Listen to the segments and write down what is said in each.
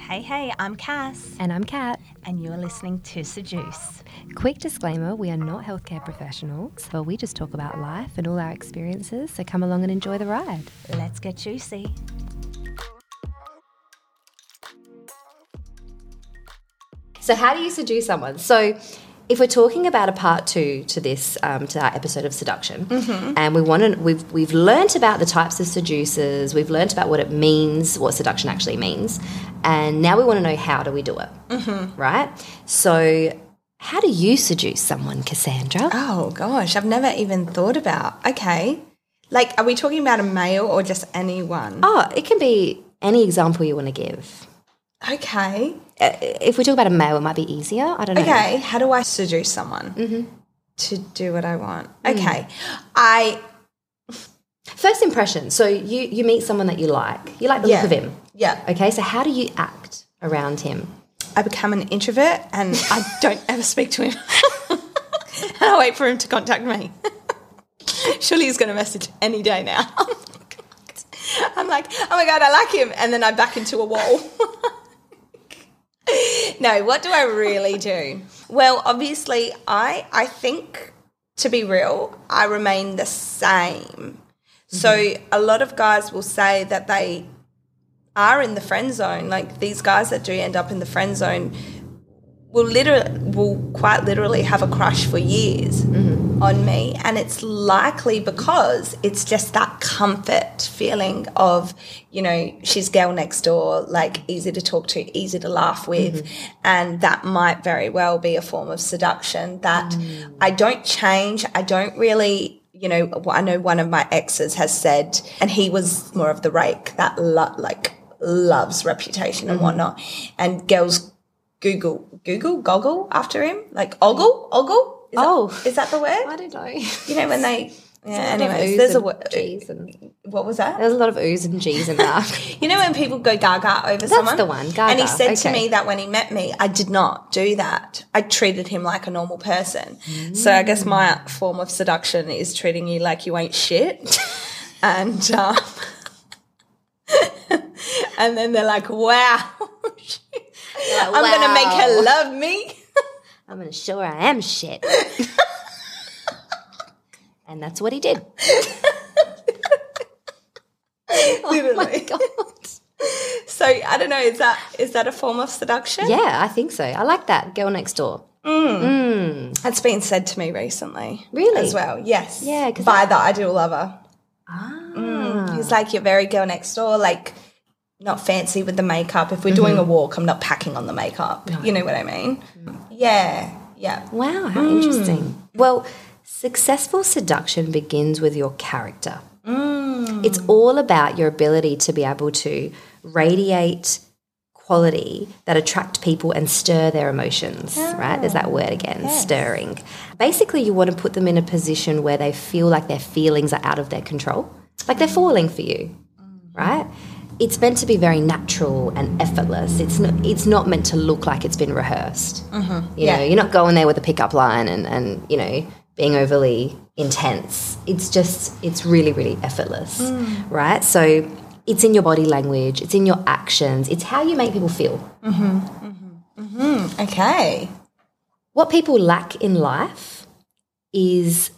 Hey, hey, I'm Cass, And I'm Kat. and you're listening to Seduce. Quick disclaimer we are not healthcare professionals, but we just talk about life and all our experiences, so come along and enjoy the ride. Let's get juicy. So, how do you seduce someone? So, if we're talking about a part two to this, um, to our episode of seduction, and we want to, we've we've learnt about the types of seducers, we've learnt about what it means, what seduction actually means, and now we want to know how do we do it, right? So, how do you seduce someone, Cassandra? Oh gosh, I've never even thought about. Okay. Like, are we talking about a male or just anyone? Oh, it can be any example you want to give. Okay. Uh, If we talk about a male, it might be easier. I don't know. Okay. How do I seduce someone to do what I want? Okay. I, First impression. So you you meet someone that you like. You like the Yeah. look of him. yeah, Okay. So how do you act around him? I become an introvert and I don't ever speak to him. and I wait for him to contact me. Surely he's going to message any day now. I'm like, oh my God, I like him. And then I back into a wall. no, what do I really do? Well, obviously, I, I think, to be real, I remain the same. So mm-hmm. a lot of guys will say that they are in the friend zone. Like these guys that do end up in the friend zone will literally will quite literally have a crush for years mm-hmm. On me. And it's likely because it's just that comfort feeling of you know she's girl next door like easy to talk to easy to laugh with. Mm-hmm. And that might very well be a form of seduction that mm. i don't change. I don't really you know i know one of my exes has said and he was more of the rake that lo- like loves reputation and mm-hmm. whatnot. And girls Google, Google, goggle after him, like ogle, ogle. Is Oh. that, is that the word? I don't know. You know when they. Yeah. There's a lot of Anyways, there's a word. And What was that? there's a lot of oohs and G's in that. You know when people go gaga over someone? the one, gaga. And he said to me that when he met me, I did not do that. I treated him like a normal person. So I guess my form of seduction is treating you like you ain't shit. and um, and then they're like, wow. I'm going to make her love me. I'm gonna show her I am shit. and that's what he did. Oh Literally. God. So I don't know. Is that is that a form of seduction? Yeah, I think so. I like that. Girl next door. Mm. Mm. That's been said to me recently. Really? As well. Yes. Yeah. by the ideal lover. Ah. Mm. He's like, you're very girl next door. Like, not fancy with the makeup. If we're doing Mm-hmm. a walk, I'm not packing on the makeup. You know what I mean? Mm. Yeah. Yeah. Wow, how mm. interesting. Well, successful seduction begins with your character. Mm. It's all about your ability to be able to radiate quality that attract people and stir their emotions, right? There's that ah, word again, stirring. Basically, you want to put them in a position where they feel like their feelings are out of their control, like they're falling for you, right? It's meant to be very natural and effortless. It's not, it's not meant to look like it's been rehearsed. Mm-hmm. You know, Yeah. you're not going there with a pickup line and, and you know, being overly intense. It's just, it's really, really effortless, mm. right? So it's in your body language, it's in your actions, it's how you make people feel. Mm-hmm. Mm-hmm. Okay. What people lack in life is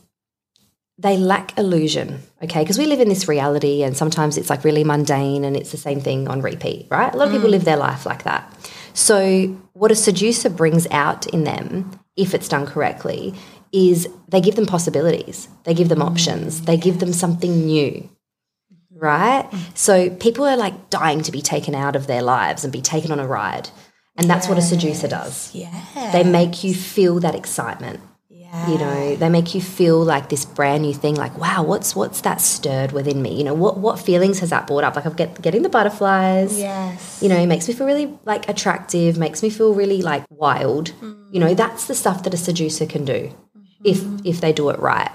they lack illusion, okay? Because we live in this reality and sometimes it's like really mundane and it's the same thing on repeat, right? A lot of people mm. live their life like that. So, what a seducer brings out in them, if it's done correctly, is they give them possibilities, they give them mm. options, they give them something new, right? Mm. So, people are like dying to be taken out of their lives and be taken on a ride. And that's what a seducer does. Yeah. They make you feel that excitement. Yeah. You know, they make you feel like this brand new thing. Like, wow, what's what's that stirred within me? You know, what what feelings has that brought up? Like, I'm get, getting the butterflies. Yes. You know, it makes me feel really like attractive. Makes me feel really like wild. You know, that's the stuff that a seducer can do mm-hmm. if if they do it right.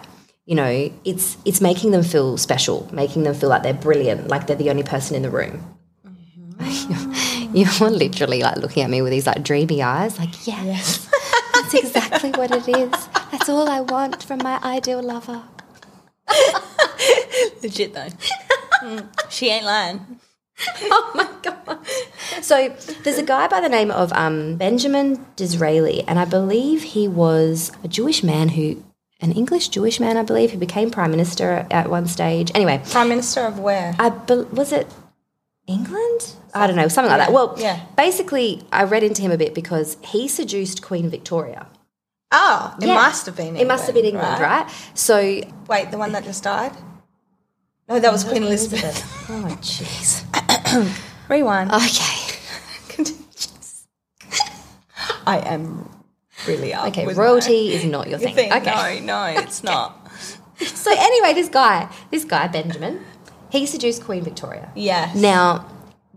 You know, it's it's making them feel special, making them feel like they're brilliant, like they're the only person in the room. Mm-hmm. You're literally like looking at me with these like dreamy eyes, like, yes, that's exactly what it is. That's all I want from my ideal lover. Legit though. Mm, she ain't lying. oh my god! So there's a guy by the name of um, Benjamin Disraeli, and I believe he was a Jewish man who, an English Jewish man, I believe, who became prime minister at one stage. Anyway, Prime Minister of where? I bel was it England? I don't know, something like that. Well, yeah. basically, I read into him a bit because he seduced Queen Victoria. Oh, it Yeah. must have been. England, It must have been England, right? So Wait, the one that just died? No, that was Queen Elizabeth. Oh, jeez. Rewind. Okay. I am really up. Okay, royalty is not your thing. thing. Okay. No, no, it's not. So anyway, this guy, this guy Benjamin, he seduced Queen Victoria. Yes. Now,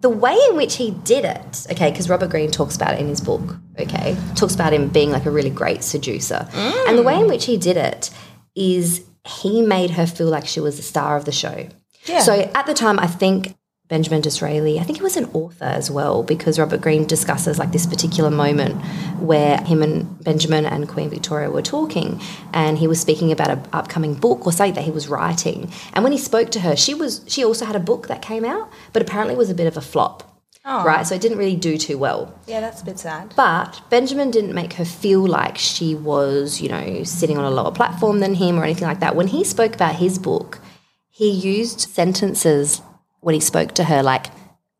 the way in which he did it, okay, because Robert Greene talks about it in his book, okay, talks about him being like a really great seducer, and the way in which he did it is he made her feel like she was the star of the show. Yeah. So at the time, I think Benjamin Disraeli, I think he was an author as well, because Robert Greene discusses like this particular moment where him and Benjamin and Queen Victoria were talking, and he was speaking about an upcoming book or something that he was writing. And when he spoke to her, she was she also had a book that came out, but apparently was a bit of a flop. Oh. Right, so it didn't really do too well. Yeah, that's a bit sad. But Benjamin didn't make her feel like she was, you know, sitting on a lower platform than him or anything like that. When he spoke about his book, he used sentences when he spoke to her like,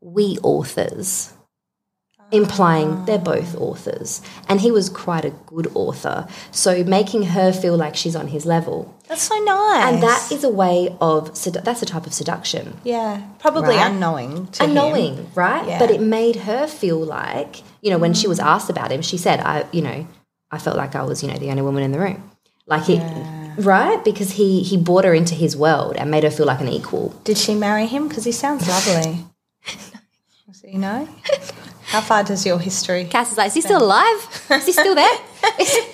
we authors, implying they're ah. both authors. And he was quite a good author. So making her feel like she's on his level. That's so nice. And that is a way of, sedu- that's a type of seduction. yeah, probably Right? unknowing to him. unknowing, right? Yeah. But it made her feel like, you know, when she was mm. asked about him, she said, I, you know, I felt like I was, you know, the only woman in the room. Like it, right? Because he he brought her into his world and made her feel like an equal. Did she marry him? Because he sounds lovely. So, you know? How far does your history? Cass is like, is he still alive? Is he still there?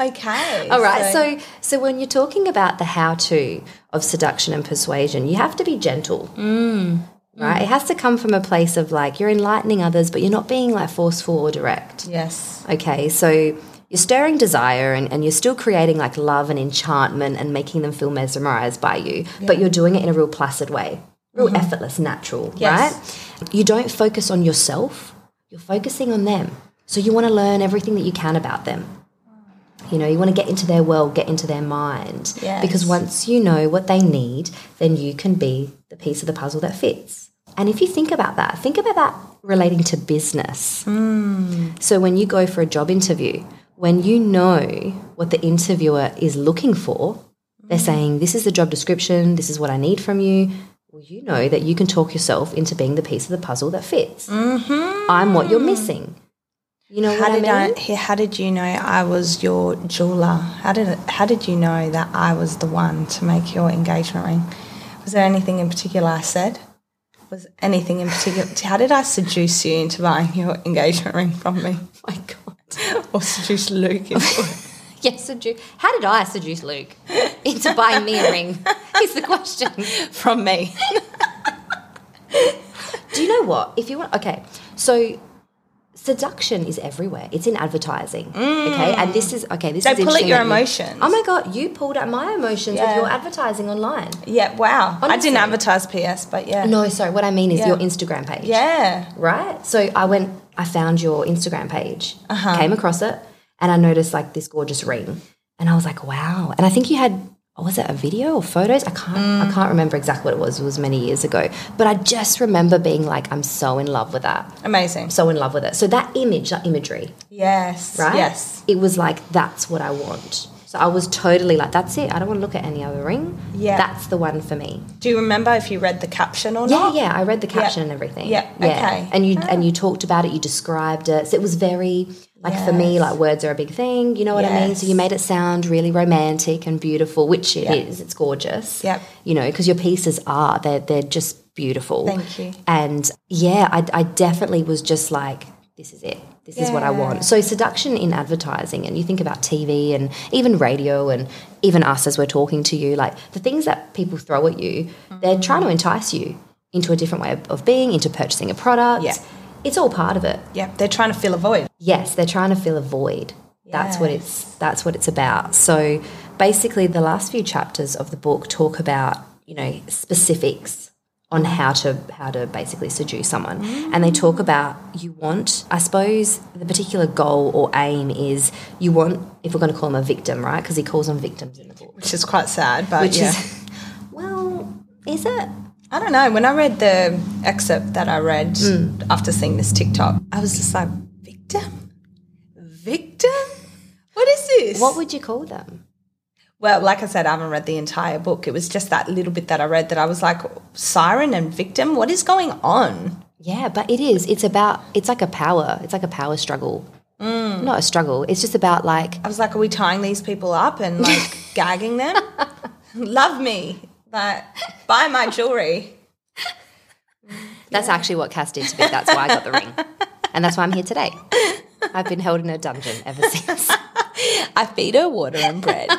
Okay. All right. So, so when you're talking about the how-to of seduction and persuasion, you have to be gentle. Mm. Right? It mm-hmm. has to come from a place of like you're enlightening others, but you're not being like forceful or direct. yes. Okay, so you're stirring desire and, and you're still creating like love and enchantment and making them feel mesmerized by you, but you're doing it in a real placid way, real mm-hmm. effortless, natural, Yes. right? You don't focus on yourself, you're focusing on them. So you want to learn everything that you can about them. You know, you want to get into their world, get into their mind. Yes. Because once you know what they need, then you can be the piece of the puzzle that fits. And if you think about that, think about that relating to business. Hmm. So when you go for a job interview, when you know what the interviewer is looking for, they're hmm. saying, This is the job description, this is what I need from you. Well, you know that you can talk yourself into being the piece of the puzzle that fits. Mm-hmm. I'm what you're missing. You know How what I did mean? I, how did you know I was your jeweler? How did it, how did you know that I was the one to make your engagement ring? Was there anything in particular I said? Was anything in particular? How did I seduce you into buying your engagement ring from me, oh my God. or seduce Luke into it? Yes, seduce. how did I seduce Luke into buying me a ring? Is the question. from me? Do you know what? If you want, okay, so seduction is everywhere. It's in advertising. Okay, and this is okay. This They is pull at your emotions. oh my god, you pulled at my emotions Yeah. with your advertising online. Yeah. Wow. I didn't advertise PS, but yeah. No, sorry. What I mean is Yeah. your Instagram page. Yeah. Right. So I went. I found your Instagram page. Uh-huh. Came across it, and I noticed like this gorgeous ring, and I was like, wow. And I think you had. Was it a video or photos? I can't. I Mm. can't remember exactly what it was. It was many years ago. But I just remember being like, I'm so in love with that. Amazing. so in love with it. So that image, that imagery, Yes. right? Yes. It was like, that's what I want. So I was totally like, that's it. I don't want to look at any other ring. Yeah. That's the one for me. Do you remember if you read the caption or Yeah, not? yeah. Yeah. I read the caption and everything. Yeah, okay. And you ah. and you talked about it, you described it. So it was very like for me, like words are a big thing, you know what I mean? So you made it sound really romantic and beautiful, which it Yeah. is. It's gorgeous. Yeah. You know, because your pieces are, they're they're just beautiful. Thank you. And yeah, I, I definitely was just like, this is it. This is what I want. So seduction in advertising, and you think about TV and even radio, and even us as we're talking to you, like the things that people throw at you, they're trying to entice you into a different way of, of being, into purchasing a product. Yeah. It's all part of it. Yeah. They're trying to fill a void. Yes, they're trying to fill a void. That's what it's that's what it's about. So basically the last few chapters of the book talk about you know, specifics on how to how to basically seduce someone. And they talk about you want, I suppose, the particular goal or aim is you want, if we're going to call him a victim, right? Because he calls them victims in the book. Which is quite sad, but Which yeah. is, well, is it? I don't know. When I read the excerpt that I read Hmm. after seeing this TikTok, I was just like, victim? Victim? What is this? What would you call them? Well, like I said, I haven't read the entire book. It was just that little bit that I read that I was like, siren and victim? What is going on? Yeah, but it is. It's about. It's like a power. It's like a power struggle. Mm. Not a struggle. It's just about like I was like, are we tying these people up and like gagging them? Love me. Like, buy my jewelry. that's actually what Cass did to me. That's why I got the ring, and that's why I'm here today. I've been held in a dungeon ever since. I feed her water and bread.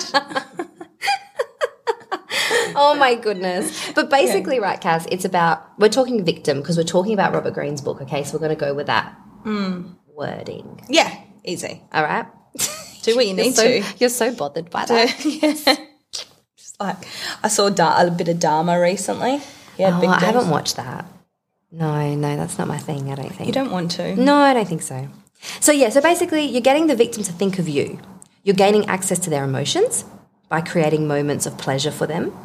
oh my goodness! But basically, right, Cass, it's about we're talking victim because we're talking about Robert Greene's book. Okay, so we're going to go with that hmm. wording. yeah, easy. All right. Do what you You're need so, to. you're so bothered by that. Just like I saw da- a bit of Dahmer recently. Yeah, Oh, I haven't watched that. No, no, that's not my thing. I don't think. You don't want to. No, I don't think so. So, yeah, so basically, you're getting the victim to think of you. You're gaining access to their emotions by creating moments of pleasure for them.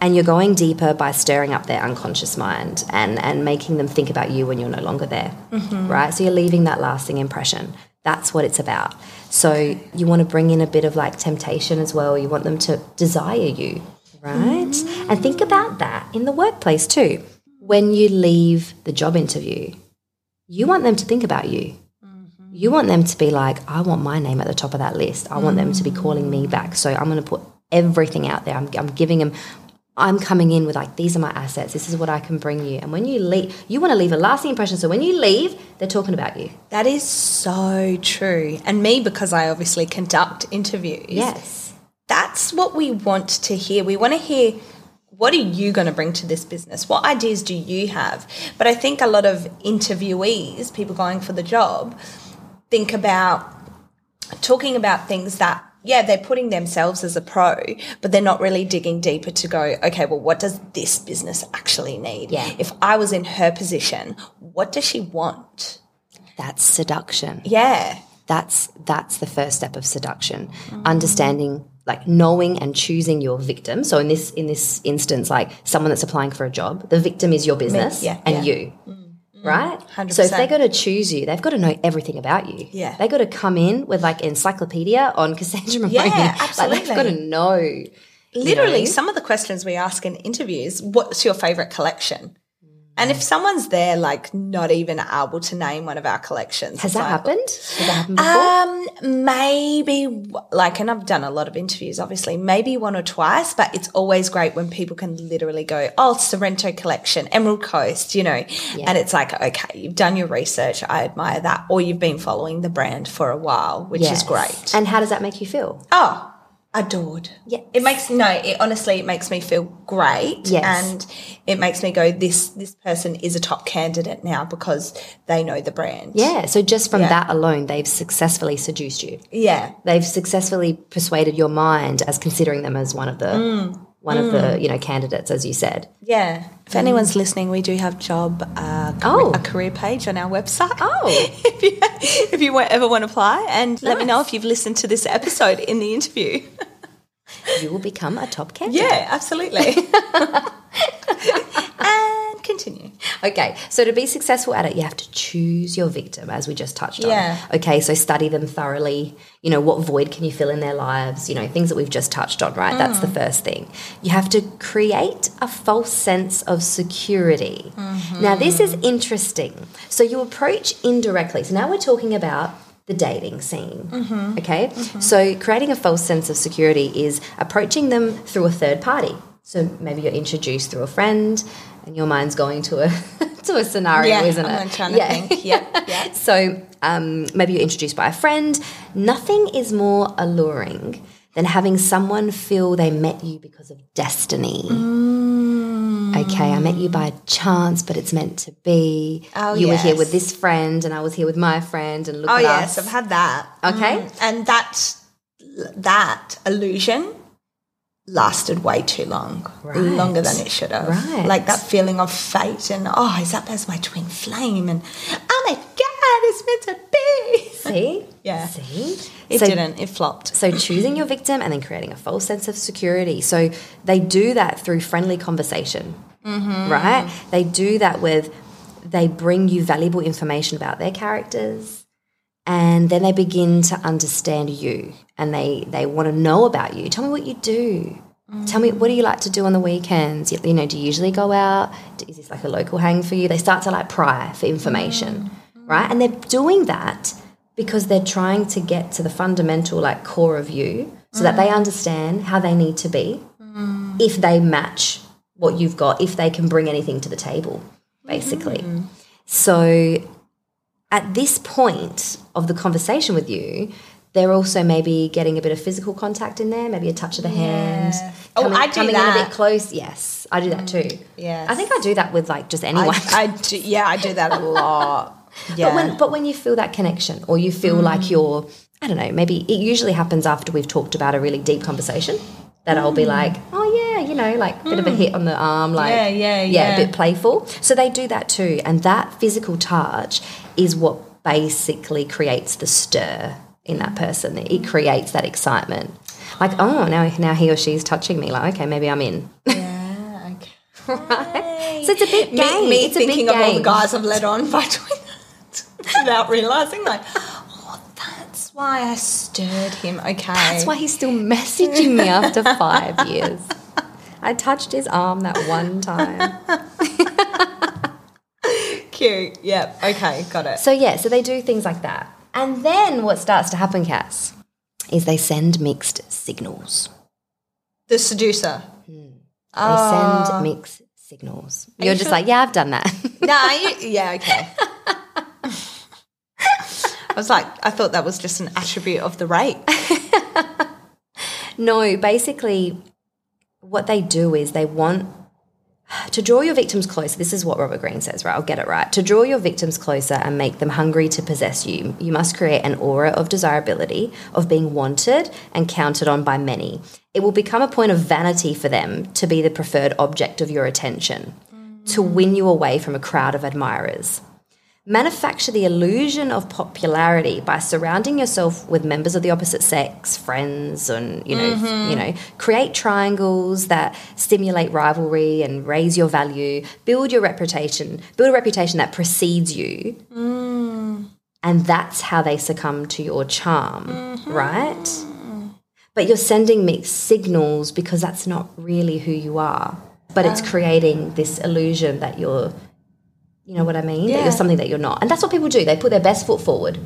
And you're going deeper by stirring up their unconscious mind and, and making them think about you when you're no longer there. Mm-hmm. Right? So, you're leaving that lasting impression. That's what it's about. So, you want to bring in a bit of like temptation as well. You want them to desire you. Right? And think mm-hmm. about that in the workplace too. When you leave the job interview, you want them to think about you. You want them to be like, I want my name at the top of that list. I want them to be calling me back. So I'm going to put everything out there. I'm, I'm giving them, I'm coming in with like, these are my assets. This is what I can bring you. And when you leave, you want to leave a lasting impression. So when you leave, they're talking about you. That is so true. And me, because I obviously conduct interviews. Yes. That's what we want to hear. We want to hear what are you going to bring to this business? What ideas do you have? But I think a lot of interviewees, people going for the job, think about talking about things that yeah, they're putting themselves as a pro, but they're not really digging deeper to go, okay, well, what does this business actually need? Yeah. If I was in her position, what does she want? That's seduction. Yeah. That's that's the first step of seduction. Understanding like knowing and choosing your victim. So in this in this instance, like someone that's applying for a job, the victim is your business yeah, and yeah. you. Mm. Mm, right? 100%. So if they're going to choose you, they've got to know everything about you. Yeah. They've got to come in with like encyclopedia on Cassandra Mahoney. Yeah, Like they've got to know. Literally, know? some of the questions we ask in interviews, what's your favorite collection? And if someone's there, like not even able to name one of our collections, Has that like, happened? Has that happened before? Um, maybe like, and I've done a lot of interviews, obviously, maybe one or twice, but it's always great when people can literally go, oh, Sorrento collection, Emerald Coast, you know, and it's like, okay, you've done your research. I admire that. Or you've been following the brand for a while, which is great. And how does that make you feel? Oh, adored. Yeah. It makes no, it honestly it makes me feel great. Yes. And it makes me go, this this person is a top candidate now because they know the brand. Yeah. So just from Yeah. that alone, they've successfully seduced you. Yeah. they've successfully persuaded your mind as considering them as one of the Mm. One of the you know candidates as you said Yeah. If anyone's listening, we do have job uh, career, Oh. a career page on our website. Oh. if you if you ever want to apply, and let me know if you've listened to this episode in the interview. you will become a top candidate yeah, absolutely. okay so to be successful at it you have to choose your victim as we just touched Yeah. on okay so study them thoroughly you know what void can you fill in their lives you know things that we've just touched on right that's the Mm. first thing you have to create a false sense of security Mm-hmm. now this is interesting so you approach indirectly so now we're talking about the dating scene. Mm-hmm. Okay? So creating a false sense of security is approaching them through a third party. So maybe you're introduced through a friend and your mind's going to a to a scenario, Yeah, isn't I'm it? trying to think. Yep, yep. So um, maybe you're introduced by a friend. Nothing is more alluring than having someone feel they met you because of destiny. Okay, I met you by chance, but it's meant to be. Oh, you were here with this friend, and I was here with my friend, and look Oh yes, us. I've had that. Okay. Mm. and that that illusion lasted way too long, Right. longer than it should have. Right. Like that feeling of fate and oh, is that as my twin flame? And oh my god, it's meant to be. See? Yeah. See? It So- didn't. It flopped. So choosing your victim and then creating a false sense of security. So they do that through friendly conversation, mm-hmm. right? They do that with they bring you valuable information about their characters, and then they begin to understand you, and they they want to know about you. Tell me what you do. Tell me what do you like to do on the weekends? You you know, do you usually go out? Is this like a local hang for you? They start to like pry for information, mm. right? And they're doing that because they're trying to get to the fundamental like core of you so that they mm. understand how they need to be mm. if they match what you've got if they can bring anything to the table basically mm-hmm. so at this point of the conversation with you they're also maybe getting a bit of physical contact in there maybe a touch of the hand Oh, coming, I do coming in a bit close yes i do that mm, too yes. i think i do that with like just anyone I, I do, yeah, I do that a lot. Yeah. But when but when you feel that connection or you feel mm. like you're I don't know, maybe it usually happens after we've talked about a really deep conversation that I'll be mm. like, "Oh yeah, you know, like a bit of a hit on the arm like Yeah, yeah, yeah, yeah. a bit playful." So they do that too, and that physical touch is what basically creates the stir in that person. It creates that excitement. Like, "Oh, now now he or she's touching me." Like, "Okay, maybe I'm in." yeah, okay. right? So it's a big game. Me, me it's a thinking big of all the guys I've led on by doing that without realizing, like, oh, that's why I stirred him. Okay. That's why he's still messaging me after five years. I touched his arm that one time. Cute. Yep. Okay. Got it. So, yeah, so they do things like that. And then what starts to happen, Cass, is they send mixed signals. The seducer. They Ah. send mixed signals. You're you just sure? like, yeah, I've done that. No, you, yeah, okay. I was like, I thought that was just an attribute of the rake. no, basically, what they do is they want to draw your victims closer. This is what Robert Greene says, right? I'll get it right. To draw your victims closer and make them hungry to possess you, you must create an aura of desirability, of being wanted and counted on by many. It will become a point of vanity for them to be the preferred object of your attention, to win you away from a crowd of admirers. Manufacture the illusion of popularity by surrounding yourself with members of the opposite sex, friends, and you know, mm-hmm. you know, create triangles that stimulate rivalry and raise your value. Build your reputation. Build a reputation that precedes you, mm. and that's how they succumb to your charm, mm-hmm. right? But you're sending mixed signals because that's not really who you are. But it's uh. creating this illusion that you're you know what I mean? That you're something that you're not. And that's what people do. They put their best foot forward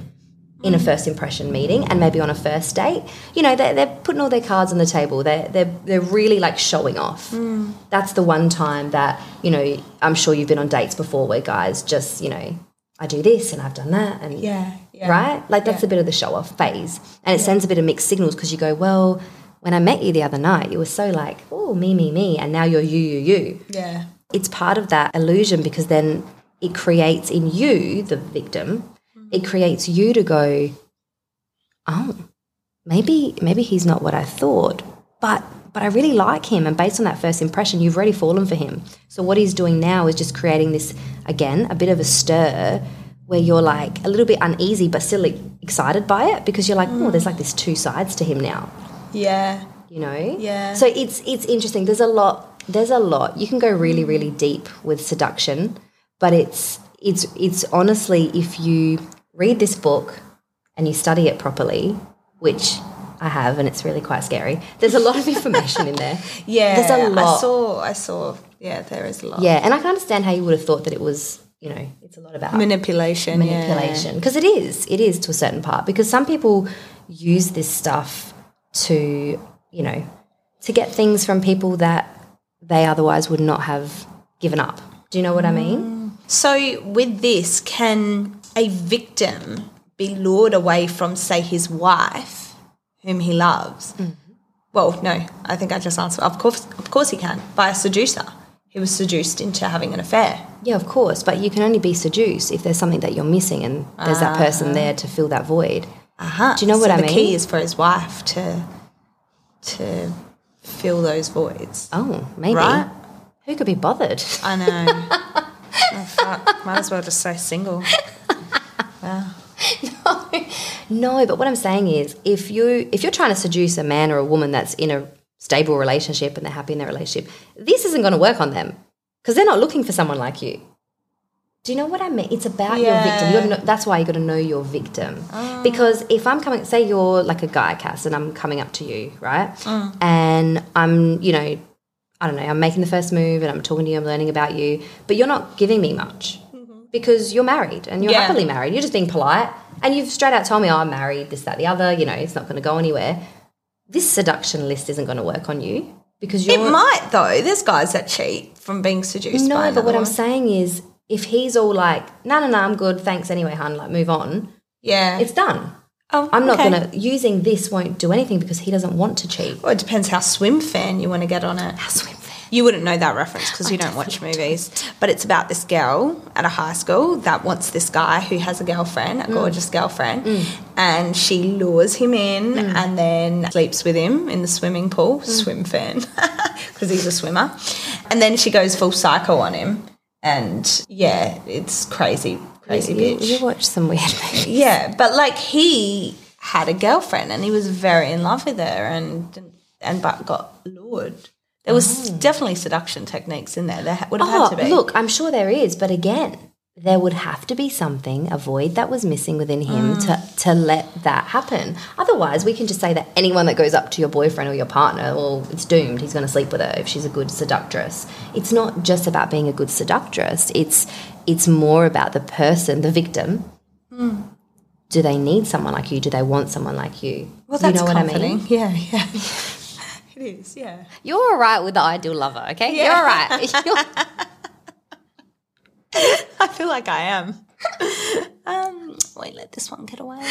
in a mm. first impression meeting and maybe on a first date. You know, they're, they're putting all their cards on the table. They're, they're, they're really like showing off. Mm. That's the one time that, you know, I'm sure you've been on dates before where guys just, you know, I do this and I've done that. And Yeah, yeah. right? Like that's a bit of the show off phase. And it sends a bit of mixed signals because you go, well, when I met you the other night, you were so like, oh, me, me, me. And now you're you, you, you Yeah. it's part of that illusion because then it creates in you, the victim, it creates you to go, oh, maybe maybe he's not what I thought, but but I really like him, and based on that first impression, you've already fallen for him. So what he's doing now is just creating this again a bit of a stir where you're like a little bit uneasy but still excited by it because you're like, oh, there's like this two sides to him now Yeah. you know Yeah. so it's it's interesting there's a lot there's a lot you can go really really deep with seduction but it's it's it's honestly if you read this book and you study it properly which I have and it's really quite scary there's a lot of information in there Yeah. there's a lot I saw, I saw, yeah, there is a lot. yeah and I can understand how you would have thought that it was you know it's a lot about Manipulation. manipulation because it is it is to a certain part because some people use this stuff to you know to get things from people that they otherwise would not have given up do you know what i mean mm. So, with this, can a victim be lured away from, say, his wife, whom he loves? Well, no, I think I just answered. Of course, of course, he can by a seducer. He was seduced into having an affair. yeah of course but you can only be seduced if there's something that you're missing and there's that person there to fill that void Uh-huh. Do you know what so I the mean? key is for his wife to to fill those voids. Oh, maybe. Right? Who could be bothered? I know. Might as well just say single. Wow. No, but what I'm saying is, if you if you're trying to seduce a man or a woman that's in a stable relationship and they're happy in their relationship, this isn't going to work on them because they're not looking for someone like you. Do you know what I mean? It's about your victim. Yeah. You're no, that's why you got to know your victim. Mm. Because if I'm coming, say you're like a guy, Cass, and I'm coming up to you, right? Mm. And I'm, you know, I don't know, I'm making the first move and I'm talking to you, I'm learning about you, but you're not giving me much mm-hmm. because you're married and you're Yeah. happily married. You're just being polite and you've straight out told me, oh, I'm married, this, that, the other, you know, it's not going to go anywhere. This seduction list isn't going to work on you because It might though. There's guys that cheat from being seduced. by no, but what I'm saying is if he's all like, no, no, no, I'm good, thanks anyway, hun, like move on, yeah, it's done. Oh, I'm not okay. going to, using this won't do anything because he doesn't want to cheat. Well, it depends how Swimfan you want to get on it. How Swimfan. You wouldn't know that reference because you don't watch movies. But it's about this girl at a high school that wants this guy who has a girlfriend, Mm. a gorgeous girlfriend, and she lures him in Mm. and then sleeps with him in the swimming pool, Swimfan, because he's a swimmer. And then she goes full psycho on him. And yeah, it's crazy, crazy You, bitch. you watch some weird movies. Yeah, but like he had a girlfriend and he was very in love with her and and but got lured. There was oh. definitely seduction techniques in there. There would have Oh, had to be. look, I'm sure there is, but again, there would have to be something, a void that was missing within him mm. to, to let that happen. Otherwise, we can just say that anyone that goes up to your boyfriend or your partner, well, it's doomed. He's going to sleep with her if she's a good seductress. It's not just about being a good seductress. It's it's more about the person, the victim. Do they need someone like you? Do they want someone like you? well, Do you that's know what I mean? comforting. Yeah, yeah. it is. Yeah. You're all right with the ideal lover, okay? You're all right. You're- I feel like I am. um, wait, let this one get away.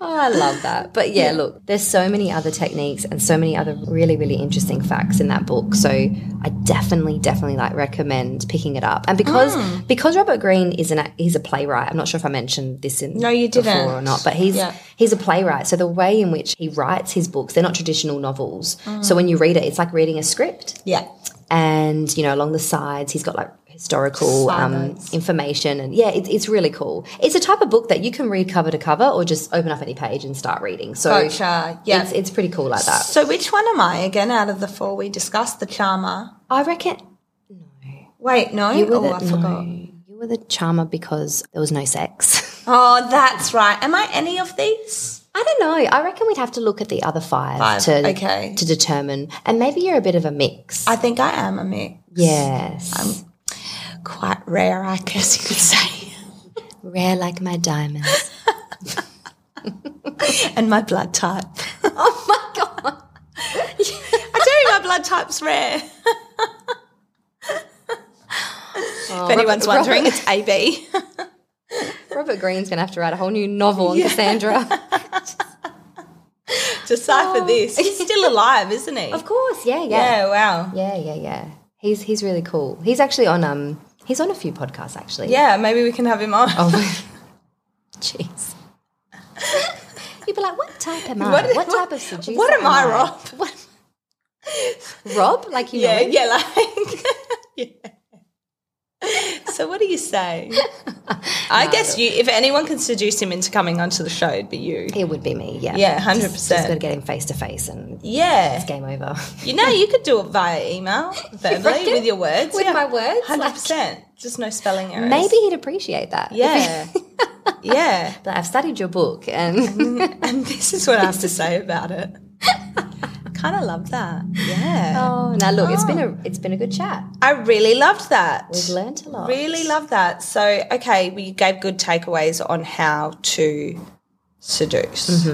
Oh, I love that. But yeah, look, there's so many other techniques and so many other really, really interesting facts in that book. So I definitely, definitely like recommend picking it up. And because hmm. because Robert Greene is an he's a playwright. I'm not sure if I mentioned this in No, you before didn't. or not, but he's Yeah. he's a playwright. So the way in which he writes his books, they're not traditional novels. Hmm. So when you read it, it's like reading a script yeah. and you know along the sides he's got like historical um, information and yeah it's, it's really cool it's a type of book that you can read cover to cover or just open up any page and start reading so Gotcha. Yeah. it's, it's pretty cool like that So which one am I again out of the four we discussed? The charmer. i reckon Wait, no. you were oh, the, I forgot. no, you were the charmer because there was no sex Oh, that's right. Am I any of these? I don't know. I reckon we'd have to look at the other five, Five, to okay. to determine, and maybe you're a bit of a mix. I think I am a mix. yes, Quite rare, I guess you could say. rare like my diamonds. and my blood type. oh my god! I tell you, my blood type's rare. if anyone's Robert- wondering, Robert- it's AB. Robert Greene's gonna have to write a whole new novel on Cassandra. Decipher this. He's still alive, isn't he? Of course, yeah, yeah, Yeah, wow. yeah, yeah, yeah. He's he's really cool. He's actually on um he's on a few podcasts actually. Yeah, maybe we can have him on. Oh, jeez. You'd be like, what type am I? What- What, what- type of seducer? what am I, Rob? What? Rob, like you yeah, know? yeah, like. Yeah. So what do you say? I guess you. If anyone can seduce him into coming onto the show, it'd be you. It would be me. Yeah, Yeah, hundred percent. Just got to get him face to face and Yeah, it's game over. you know, you could do it via email, verbally, reckon? with your words. With my words? hundred percent. Just no spelling errors. Maybe he'd appreciate that. Yeah, yeah. But I've studied your book and And this is what I have to say about it. Kind of love that. Yeah. oh, now look, it's been a it's been a good chat. I really loved that. We've learnt a lot. Really love that. So, okay, we gave good takeaways on how to seduce.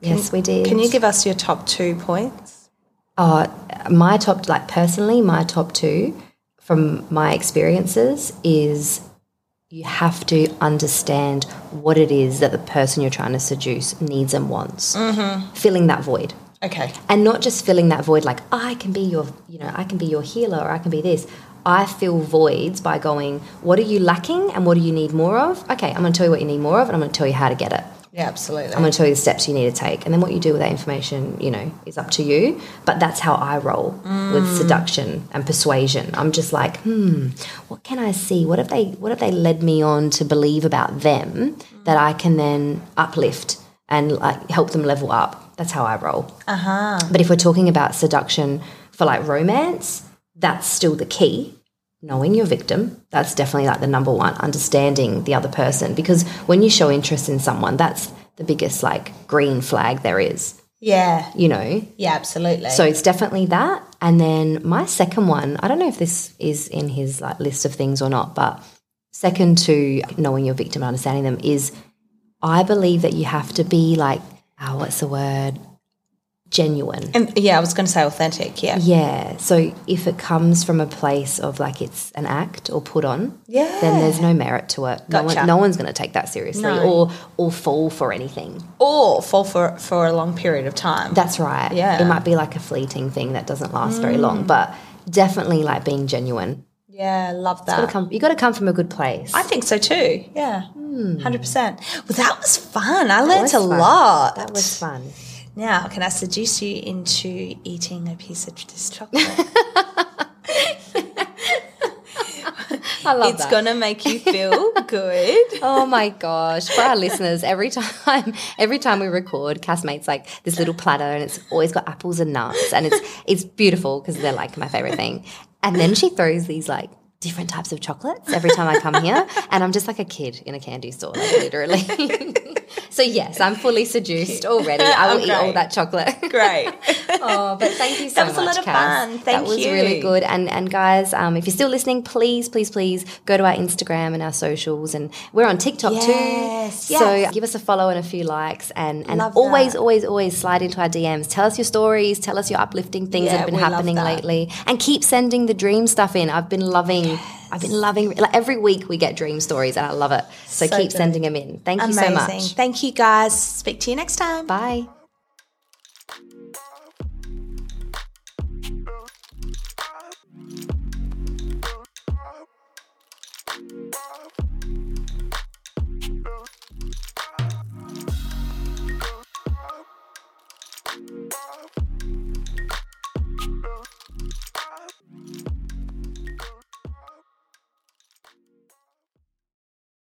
Yes, we did. Can you give us your top two points? Uh, my top, like personally, my top two from my experiences is you have to understand what it is that the person you're trying to seduce needs and wants. Mm-hmm. Filling that void. Okay. And not just filling that void like, I can be your, you know, I can be your healer or I can be this. I fill voids by going, what are you lacking and what do you need more of? Okay, I'm going to tell you what you need more of and I'm going to tell you how to get it. Yeah, absolutely. I'm going to tell you the steps you need to take, and then what you do with that information, you know, is up to you. But that's how I roll with seduction and persuasion. I'm just like, hmm, what can I see? What have they What have they led me on to believe about them that I can then uplift and like help them level up? That's how I roll. Uh huh. But if we're talking about seduction for like romance, that's still the key. Knowing your victim, that's definitely like the number one, understanding the other person. Because when you show interest in someone, that's the biggest like green flag there is, Yeah. you know? Yeah, absolutely. So it's definitely that. And then my second one, I don't know if this is in his like list of things or not, but second to knowing your victim and understanding them is I believe that you have to be like, oh, what's the word? Genuine. and yeah, I was going to say authentic. Yeah. Yeah. So if it comes from a place of like it's an act or put on, Yeah. then there's no merit to it. No, Gotcha. one, no one's going to take that seriously No. or or fall for anything. Or fall for for a long period of time. That's right. Yeah. Mm. It might be like a fleeting thing that doesn't last very long, but definitely like being genuine. Yeah, love Gotta that. come, you got to come from a good place. I think so too. Yeah. Hmm. Hundred percent. Well, that was fun. I learned was a fun. lot. that was fun. Now, can I seduce you into eating a piece of this chocolate? I love it's that. gonna make you feel good. Oh my gosh! For our listeners, every time every time we record, Cass makes like this little platter, and it's always got apples and nuts, and it's it's beautiful because they're like my favorite thing. And then she throws these like different types of chocolates every time I come here, and I'm just like a kid in a candy store, like literally. so yes, I'm fully seduced already. I will eat all that chocolate. Great. Oh, but thank you so That was a much, lot of Cass. fun. Thank you. that Thank was really good. And and guys, um, if you're still listening, please, please, please go to our Instagram and our socials, and we're on TikTok Yes, too. yes. So give us a follow and a few likes, and and Love always, that. always, always slide into our DMs. Tell us your stories. Tell us your uplifting things that have been happening lately, and keep sending the dream stuff in. I've been loving. I've been loving. Like every week we get dream stories, and I love it. So, So keep good. sending them in. Thank you so much. Thank you guys. Speak to you next time. Bye.